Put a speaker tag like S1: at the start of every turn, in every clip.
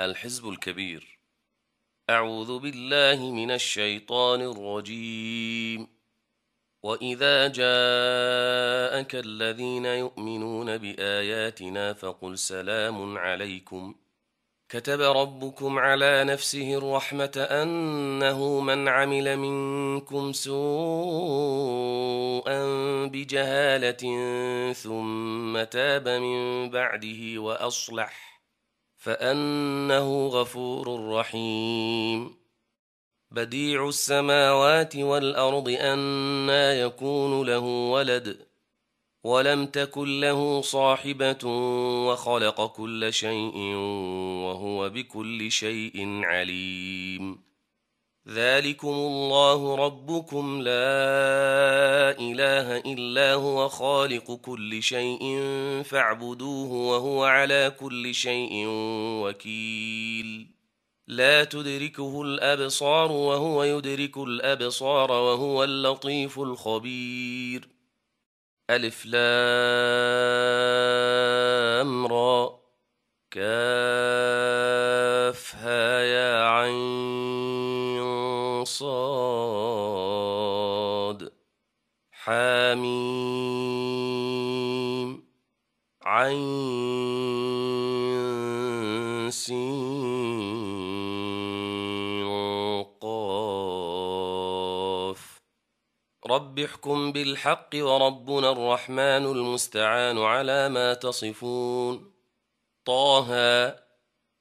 S1: الحزب الكبير. أعوذ بالله من الشيطان الرجيم. وإذا جاءك الذين يؤمنون بآياتنا فقل سلام عليكم. كتب ربكم على نفسه الرحمة أنه من عمل منكم سوءا بجهالة ثم تاب من بعده وأصلح. فأنه غفور رحيم بديع السماوات والأرض أنا يكون له ولد ولم تكن له صاحبة وخلق كل شيء وهو بكل شيء عليم ذلكم الله ربكم لا إله إلا هو خالق كل شيء فاعبدوه وهو على كل شيء وكيل. لا تدركه الأبصار وهو يدرك الأبصار وهو اللطيف الخبير. ألف لام را كاف ها يا عين صاد. حاميم عين سين. قاف. رب احكم بالحق وربنا الرحمن المستعان على ما تصفون. طه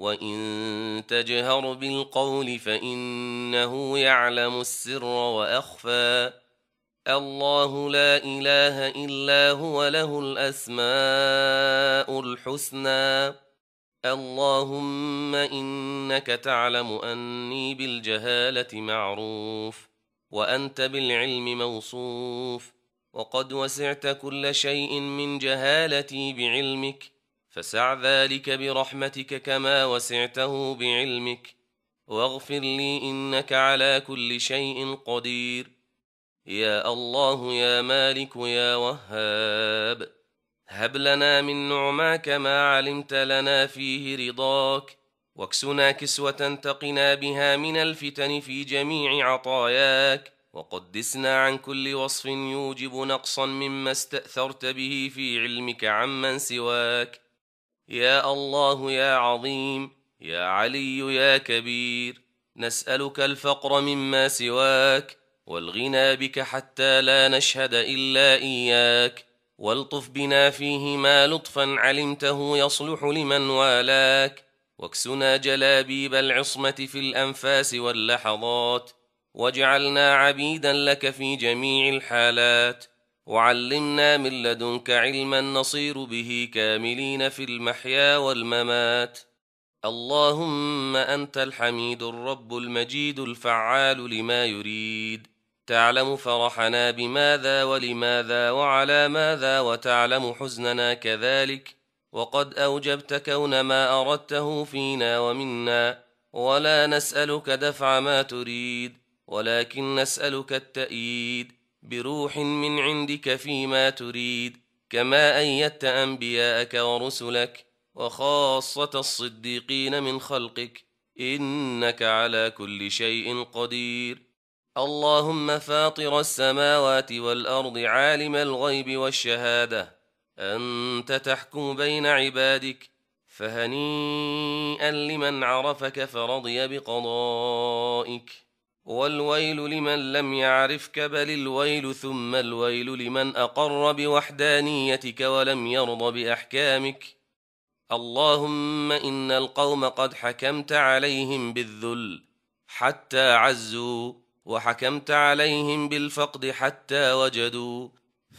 S1: وإن تجهر بالقول فإنه يعلم السر وأخفى الله لا إله إلا هو له الأسماء الحسنى اللهم إنك تعلم أني بالجهالة معروف وأنت بالعلم موصوف وقد وسعت كل شيء من جهالتي بعلمك فسع ذلك برحمتك كما وسعته بعلمك. واغفر لي إنك على كل شيء قدير. يا الله يا مالك يا وهاب هب لنا من نعماك ما علمت لنا فيه رضاك. واكسنا كسوة تقنا بها من الفتن في جميع عطاياك. وقدسنا عن كل وصف يوجب نقصا مما استأثرت به في علمك عمن سواك. يا الله يا عظيم يا علي يا كبير نسألك الفقر مما سواك والغنى بك حتى لا نشهد إلا إياك والطف بنا فيهما لطفا علمته يصلح لمن والاك واكسنا جلابيب العصمة في الأنفاس واللحظات واجعلنا عبيدا لك في جميع الحالات. وعلمنا من لدنك علما نصير به كاملين في المحيا والممات. اللهم أنت الحميد الرب المجيد الفعال لما يريد. تعلم فرحنا بماذا ولماذا وعلى ماذا وتعلم حزننا كذلك. وقد أوجبت كون ما أردته فينا ومنا. ولا نسألك دفع ما تريد ولكن نسألك التأييد. بروح من عندك فيما تريد كما أيدت أنبياءك ورسلك وخاصة الصديقين من خلقك. إنك على كل شيء قدير. اللهم فاطر السماوات والأرض عالم الغيب والشهادة. أنت تحكم بين عبادك فهنيئا لمن عرفك فرضي بقضائك. والويل لمن لم يعرفك بل الويل ثم الويل لمن أقر بوحدانيتك ولم يرض بأحكامك اللهم إن القوم قد حكمت عليهم بالذل حتى عزوا وحكمت عليهم بالفقد حتى وجدوا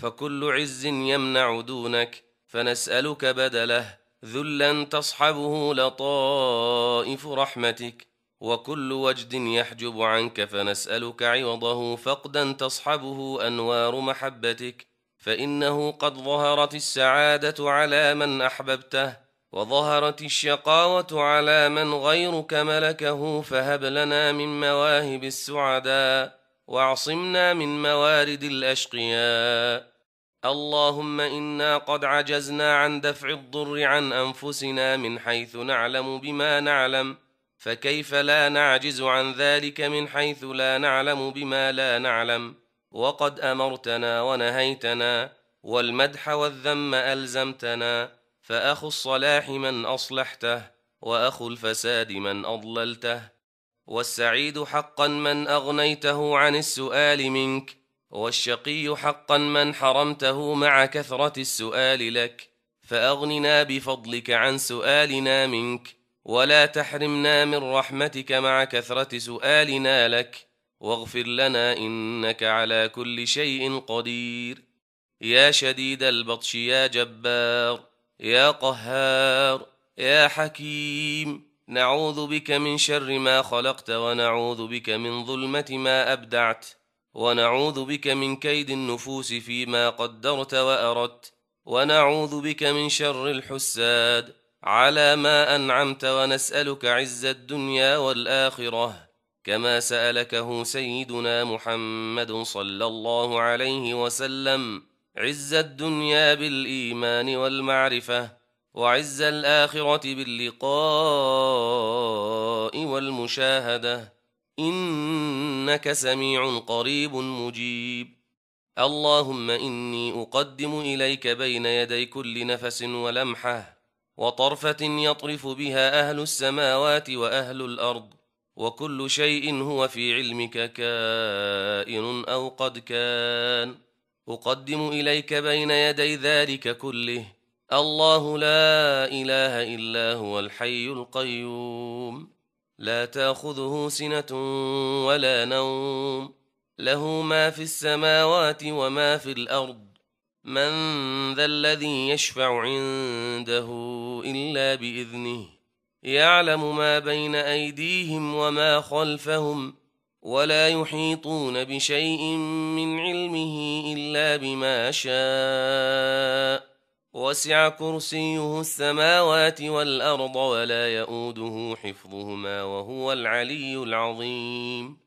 S1: فكل عز يمنع دونك فنسألك بدله ذلا تصحبه لطائف رحمتك وكل وجد يحجب عنك فنسألك عوضه فقدا تصحبه أنوار محبتك. فإنه قد ظهرت السعادة على من أحببته وظهرت الشقاوة على من غيرك ملكه فهب لنا من مواهب السعداء واعصمنا من موارد الأشقياء. اللهم إنا قد عجزنا عن دفع الضر عن أنفسنا من حيث نعلم بما نعلم. فكيف لا نعجز عن ذلك من حيث لا نعلم بما لا نعلم؟ وقد أمرتنا ونهيتنا والمدح والذم ألزمتنا. فأخو الصلاح من أصلحته وأخو الفساد من أضللته. والسعيد حقا من أغنيته عن السؤال منك والشقي حقا من حرمته مع كثرة السؤال لك. فأغننا بفضلك عن سؤالنا منك ولا تحرمنا من رحمتك مع كثرة سؤالنا لك واغفر لنا إنك على كل شيء قدير. يا شديد البطش يا جبار يا قهار يا حكيم نعوذ بك من شر ما خلقت ونعوذ بك من ظلمة ما أبدعت ونعوذ بك من كيد النفوس فيما قدرت وأردت ونعوذ بك من شر الحساد على ما أنعمت ونسألك عز الدنيا والآخرة كما سألكه سيدنا محمد صلى الله عليه وسلم. عز الدنيا بالإيمان والمعرفة وعز الآخرة باللقاء والمشاهدة. إنك سميع قريب مجيب. اللهم إني أقدم إليك بين يدي كل نفس ولمحة. وطرفة يطرف بها أهل السماوات وأهل الأرض وكل شيء هو في علمك كائن أو قد كان. أقدم إليك بين يدي ذلك كله. الله لا إله إلا هو الحي القيوم. لا تأخذه سنة ولا نوم. له ما في السماوات وما في الأرض. من ذا الذي يشفع عنده إلا بإذنه. يعلم ما بين أيديهم وما خلفهم ولا يحيطون بشيء من علمه إلا بما شاء. وسع كرسيه السماوات والأرض ولا يؤوده حفظهما وهو العلي العظيم.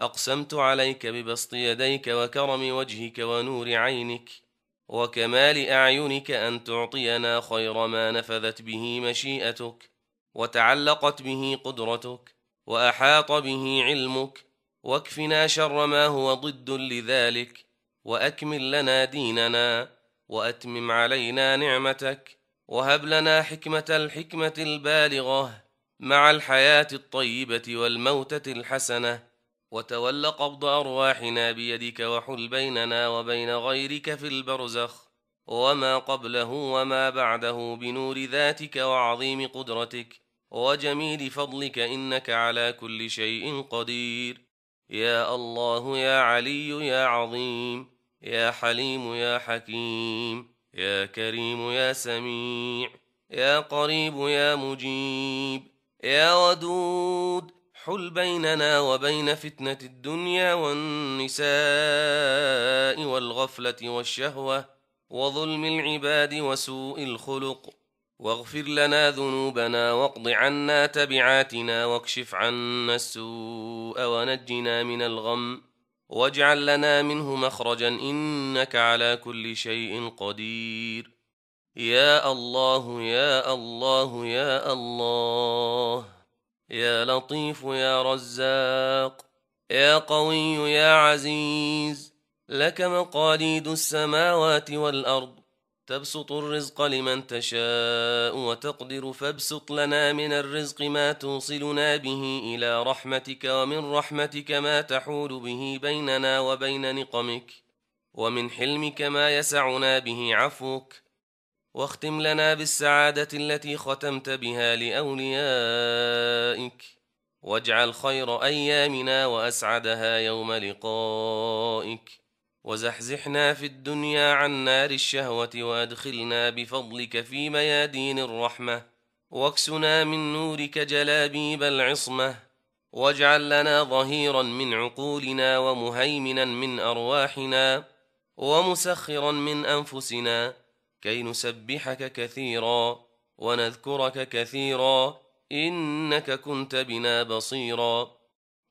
S1: أقسمت عليك ببسط يديك وكرم وجهك ونور عينك وكمال أعينك أن تعطينا خير ما نفذت به مشيئتك وتعلقت به قدرتك وأحاط به علمك واكفنا شر ما هو ضد لذلك وأكمل لنا ديننا وأتمم علينا نعمتك وهب لنا حكمة الحكمة البالغة مع الحياة الطيبة والموتة الحسنة. وتول قبض أرواحنا بيدك وحل بيننا وبين غيرك في البرزخ وما قبله وما بعده بنور ذاتك وعظيم قدرتك. وجميل فضلك إنك على كل شيء قدير. يا الله يا علي يا عظيم. يا حليم يا حكيم. يا كريم يا سميع. يا قريب يا مجيب. يا ودود حل بيننا وبين فتنة الدنيا والنساء والغفلة والشهوة وظلم العباد وسوء الخلق. واغفر لنا ذنوبنا واقض عنا تبعاتنا واكشف عنا السوء ونجنا من الغم. واجعل لنا منه مخرجا إنك على كل شيء قدير. يا الله يا الله يا الله. يا لطيف يا رزاق يا قوي يا عزيز لك مقاليد السماوات والأرض تبسط الرزق لمن تشاء وتقدر فابسط لنا من الرزق ما توصلنا به إلى رحمتك ومن رحمتك ما تحول به بيننا وبين نقمك ومن حلمك ما يسعنا به عفوك. واختم لنا بالسعادة التي ختمت بها لأوليائك. واجعل خير أيامنا وأسعدها يوم لقائك. وزحزحنا في الدنيا عن نار الشهوة وأدخلنا بفضلك في ميادين الرحمة. واكسنا من نورك جلابيب العصمة. واجعل لنا ظهيرا من عقولنا ومهيمنا من أرواحنا. ومسخرا من أنفسنا. كي نسبحك كثيرا ونذكرك كثيرا إنك كنت بنا بصيرا.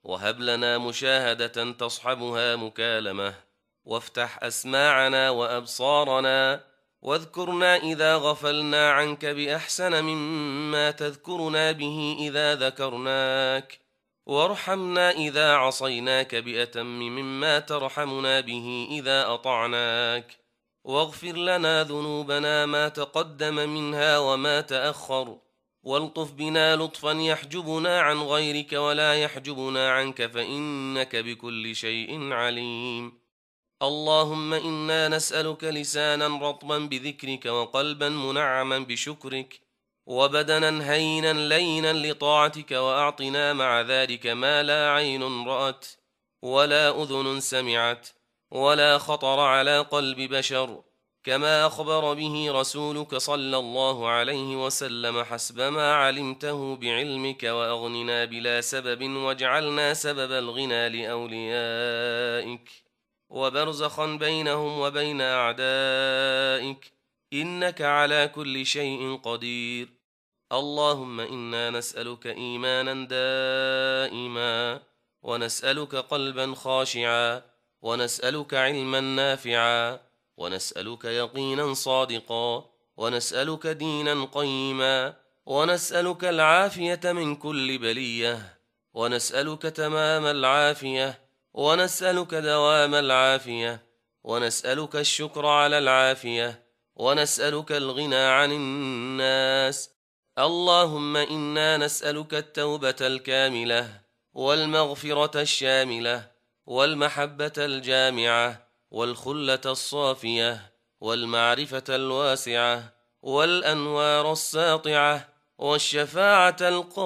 S1: وهب لنا مشاهدة تصحبها مكالمة. وافتح أسماعنا وأبصارنا. واذكرنا إذا غفلنا عنك بأحسن مما تذكرنا به إذا ذكرناك. وارحمنا إذا عصيناك بأتم مما ترحمنا به إذا أطعناك. واغفر لنا ذنوبنا ما تقدم منها وما تأخر. والطف بنا لطفا يحجبنا عن غيرك ولا يحجبنا عنك فإنك بكل شيء عليم. اللهم إنا نسألك لسانا رطبا بذكرك وقلبا منعما بشكرك. وبدنا هينا لينا لطاعتك وأعطنا مع ذلك ما لا عين رأت ولا أذن سمعت. ولا خطر على قلب بشر كما أخبر به رسولك صلى الله عليه وسلم حسب ما علمته بعلمك وأغننا بلا سبب واجعلنا سبب الغنى لأوليائك وبرزخا بينهم وبين أعدائك إنك على كل شيء قدير. اللهم إنا نسألك إيمانا دائما ونسألك قلبا خاشعا ونسألك علما نافعا ونسألك يقينا صادقا ونسألك دينا قيما ونسألك العافية من كل بلية ونسألك تمام العافية ونسألك دوام العافية ونسألك الشكر على العافية ونسألك الغنى عن الناس. اللهم إنا نسألك التوبة الكاملة والمغفرة الشاملة والمحبة الجامعة والخلة الصافية والمعرفة الواسعة والأنوار الساطعة والشفاعة القائمة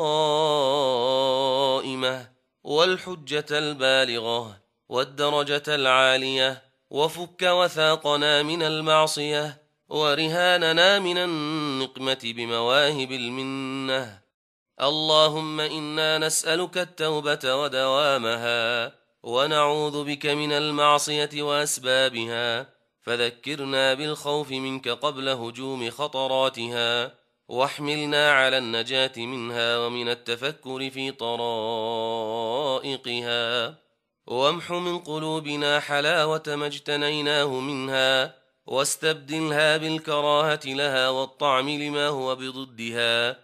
S1: والحجة البالغة والدرجة العالية وفك وثاقنا من المعصية ورهاننا من النقمة بمواهب المنة. اللهم إنا نسألك التوبة ودوامها ونعوذ بك من المعصية وأسبابها. فذكرنا بالخوف منك قبل هجوم خطراتها. واحملنا على النجاة منها ومن التفكر في طرائقها. وامح من قلوبنا حلاوة ما اجتنيناه منها. واستبدلها بالكراهة لها والطعم لما هو بضدها.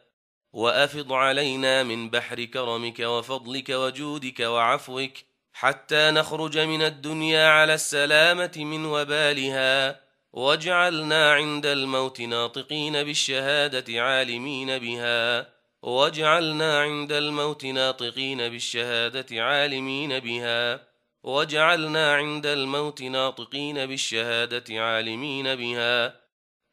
S1: وأفض علينا من بحر كرمك وفضلك وجودك وعفوك. حتى نخرج من الدنيا على السلامة من وبالها واجعلنا عند الموت ناطقين بالشهادة عالمين بها واجعلنا عند الموت ناطقين بالشهادة عالمين بها واجعلنا عند الموت ناطقين بالشهادة عالمين بها.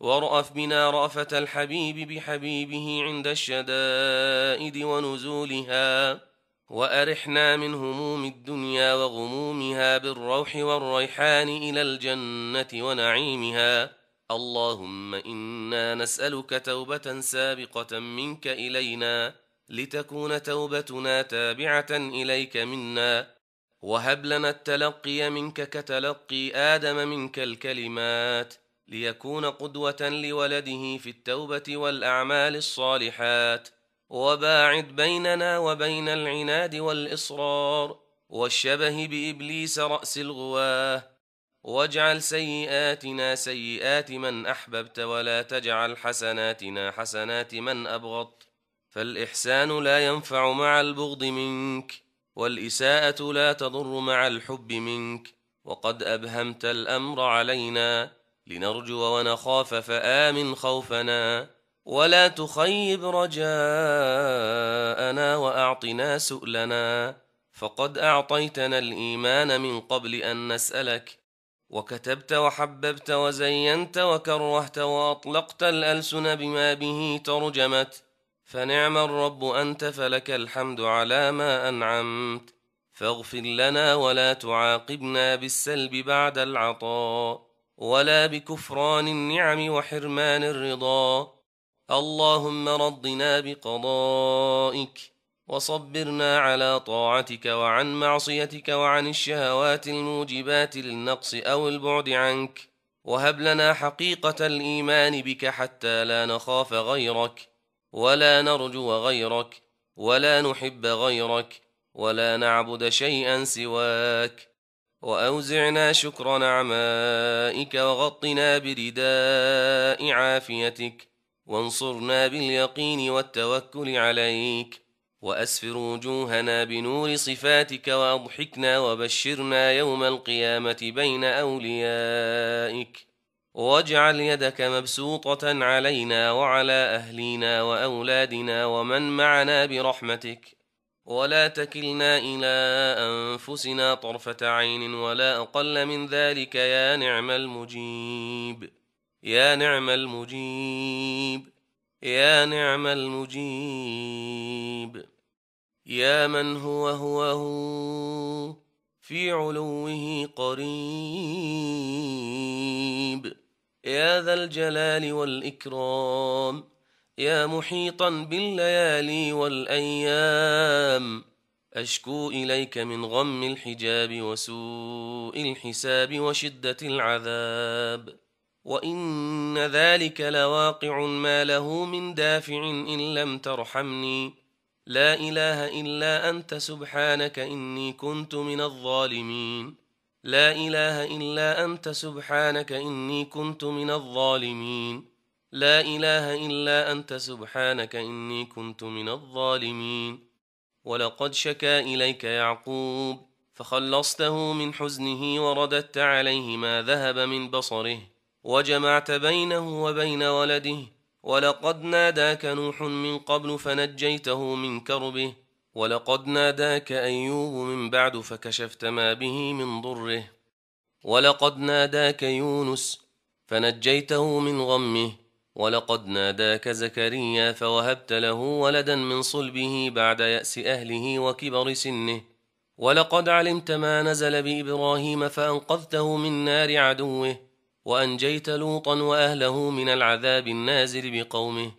S1: وارأف بنا رأفة الحبيب بحبيبه عند الشدائد ونزولها. وأرحنا من هموم الدنيا وغمومها بالروح والريحان إلى الجنة ونعيمها. اللهم إنا نسألك توبة سابقة منك إلينا لتكون توبتنا تابعة إليك منا. وهب لنا التلقي منك كتلقي آدم منك الكلمات. ليكون قدوة لولده في التوبة والأعمال الصالحات. وباعد بيننا وبين العناد والإصرار والشبه بإبليس رأس الغواه واجعل سيئاتنا سيئات من أحببت ولا تجعل حسناتنا حسنات من أبغضت فالإحسان لا ينفع مع البغض منك والإساءة لا تضر مع الحب منك وقد أبهمت الأمر علينا لنرجو ونخاف فآمن خوفنا ولا تخيب رجاءنا وأعطنا سؤلنا. فقد أعطيتنا الإيمان من قبل أن نسألك. وكتبت وحببت وزينت وكرهت وأطلقت الألسن بما به ترجمت. فنعم الرب أنت فلك الحمد على ما أنعمت. فاغفر لنا ولا تعاقبنا بالسلب بعد العطاء. ولا بكفران النعم وحرمان الرضا. اللهم رضنا بقضائك وصبرنا على طاعتك وعن معصيتك وعن الشهوات الموجبات للنقص أو البعد عنك. وهب لنا حقيقة الإيمان بك حتى لا نخاف غيرك ولا نرجو غيرك ولا نحب غيرك ولا نعبد شيئا سواك. وأوزعنا شكر نعمائك وغطنا برداء عافيتك. وانصرنا باليقين والتوكل عليك وأسفر وجوهنا بنور صفاتك وأضحكنا وبشرنا يوم القيامة بين أوليائك واجعل يدك مبسوطة علينا وعلى أهلينا وأولادنا ومن معنا برحمتك ولا تكلنا إلى أنفسنا طرفة عين ولا أقل من ذلك يا نعم المجيب يا نعم المجيب يا نعم المجيب. يا من هو هو هو في علوه قريب. يا ذا الجلال والإكرام يا محيطا بالليالي والأيام. أشكو إليك من غم الحجاب وسوء الحساب وشدة العذاب. وإن ذلك لواقع ما له من دافع إن لم ترحمني. لا إله إلا أنت سبحانك إني كنت من الظالمين. لا إله إلا أنت سبحانك إني كنت من الظالمين. لا إله إلا أنت سبحانك إني كنت من الظالمين. ولقد شكا إليك يعقوب فخلصته من حزنه ورددت عليه ما ذهب من بصره. وجمعت بينه وبين ولده ولقد ناداك نوح من قبل فنجيته من كربه ولقد ناداك أيوب من بعد فكشفت ما به من ضره ولقد ناداك يونس فنجيته من غمه ولقد ناداك زكريا فوهبت له ولدا من صلبه بعد يأس أهله وكبر سنه ولقد علمت ما نزل بإبراهيم فأنقذته من نار عدوه وأنجيت لوطا وأهله من العذاب النازل بقومه.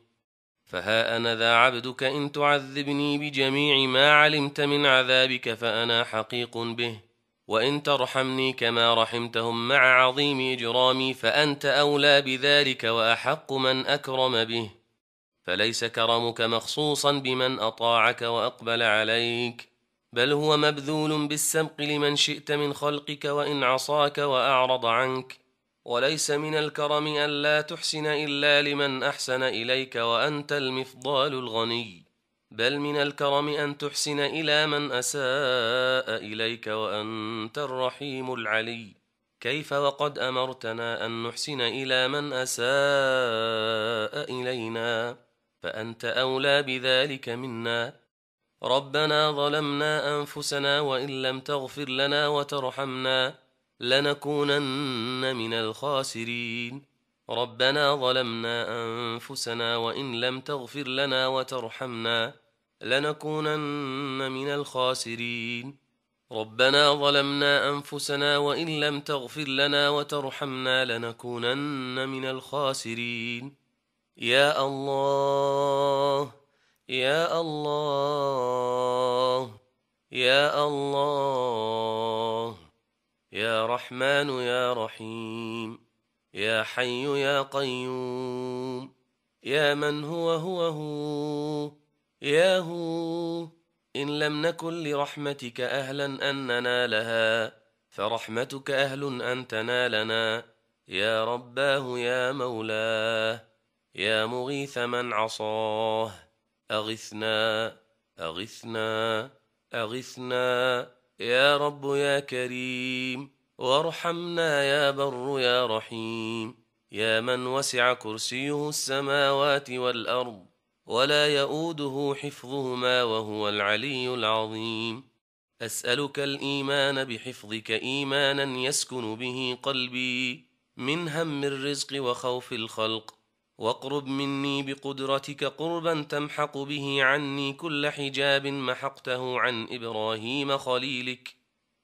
S1: فها أنا ذا عبدك إن تعذبني بجميع ما علمت من عذابك فأنا حقيق به. وإن ترحمني كما رحمتهم مع عظيم إجرامي فأنت أولى بذلك وأحق من أكرم به. فليس كرمك مخصوصا بمن أطاعك وأقبل عليك. بل هو مبذول بالسبق لمن شئت من خلقك وإن عصاك وأعرض عنك. وليس من الكرم أن لا تحسن إلا لمن أحسن إليك وأنت المفضال الغني بل من الكرم أن تحسن إلى من أساء إليك وأنت الرحيم العلي. كيف وقد أمرتنا أن نحسن إلى من أساء إلينا؟ فأنت أولى بذلك منا. ربنا ظلمنا أنفسنا وإن لم تغفر لنا وترحمنا. لنكونن من الخاسرين. ربنا ظلمنا أنفسنا وإن لم تغفر لنا وترحمنا لنكونن من الخاسرين. ربنا ظلمنا أنفسنا وإن لم تغفر لنا وترحمنا لنكونن من الخاسرين. يا الله يا الله يا الله. يا رحمن يا رحيم يا حي يا قيوم يا من هو هو هو يا هو. إن لم نكن لرحمتك أهلا أن ننالها فرحمتك أهل أن تنالنا. يا رباه يا مولاه يا مغيث من عصاه. أغثنا أغثنا أغثنا. يا رب يا كريم وارحمنا يا بر يا رحيم. يا من وسع كرسيه السماوات والأرض ولا يؤوده حفظهما وهو العلي العظيم. أسألك الإيمان بحفظك إيمانا يسكن به قلبي من هم الرزق وخوف الخلق. واقرب مني بقدرتك قربا تمحق به عني كل حجاب محقته عن إبراهيم خليلك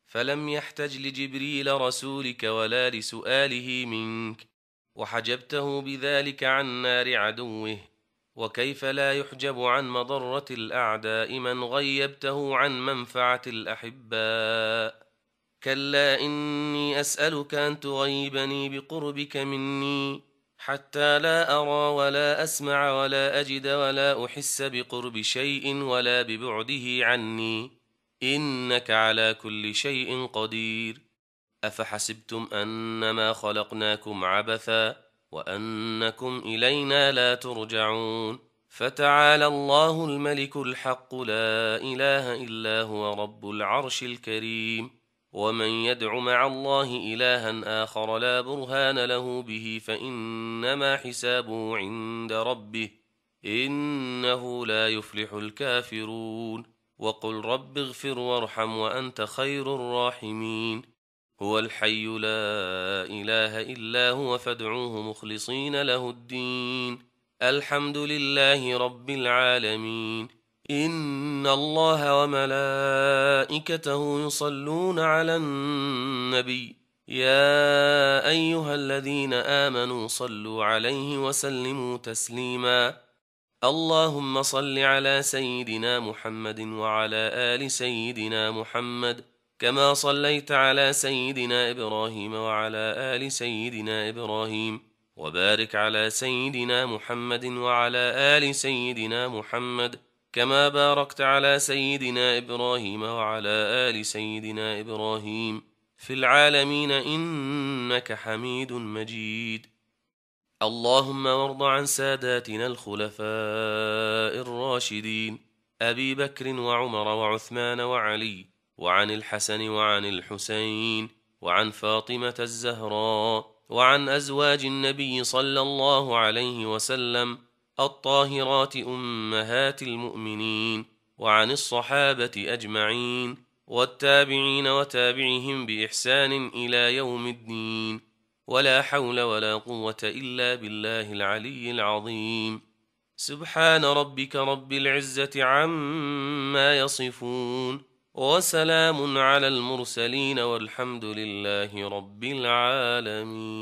S1: فلم يحتج لجبريل رسولك ولا لسؤاله منك وحجبته بذلك عن نار عدوه وكيف لا يحجب عن مضرة الأعداء من غيبته عن منفعة الأحباء؟ كلا إني أسألك أن تغيبني بقربك مني حتى لا أرى ولا أسمع ولا أجد ولا أحس بقرب شيء ولا ببعده عني. إنك على كل شيء قدير. أفحسبتم أنما خلقناكم عبثا وأنكم إلينا لا ترجعون. فتعالى الله الملك الحق لا إله إلا هو رب العرش الكريم. ومن يدع مع الله إلها آخر لا برهان له به فإنما حسابه عند ربه إنه لا يفلح الكافرون وقل رب اغفر وارحم وأنت خير الراحمين هو الحي لا إله إلا هو فادعوه مخلصين له الدين الحمد لله رب العالمين إن الله وملائكته يصلون على النبي. يا أيها الذين آمنوا صلوا عليه وسلموا تسليما. اللهم صل على سيدنا محمد وعلى آل سيدنا محمد كما صليت على سيدنا إبراهيم وعلى آل سيدنا إبراهيم. وبارك على سيدنا محمد وعلى آل سيدنا محمد. كما باركت على سيدنا إبراهيم وعلى آل سيدنا إبراهيم في العالمين إنك حميد مجيد. اللهم وارض عن ساداتنا الخلفاء الراشدين أبي بكر وعمر وعثمان وعلي وعن الحسن وعن الحسين وعن فاطمة الزهراء وعن أزواج النبي صلى الله عليه وسلم الطاهرات أمهات المؤمنين وعن الصحابة أجمعين والتابعين وتابعهم بإحسان إلى يوم الدين. ولا حول ولا قوة إلا بالله العلي العظيم. سبحان ربك رب العزة عما يصفون. وسلام على المرسلين والحمد لله رب العالمين.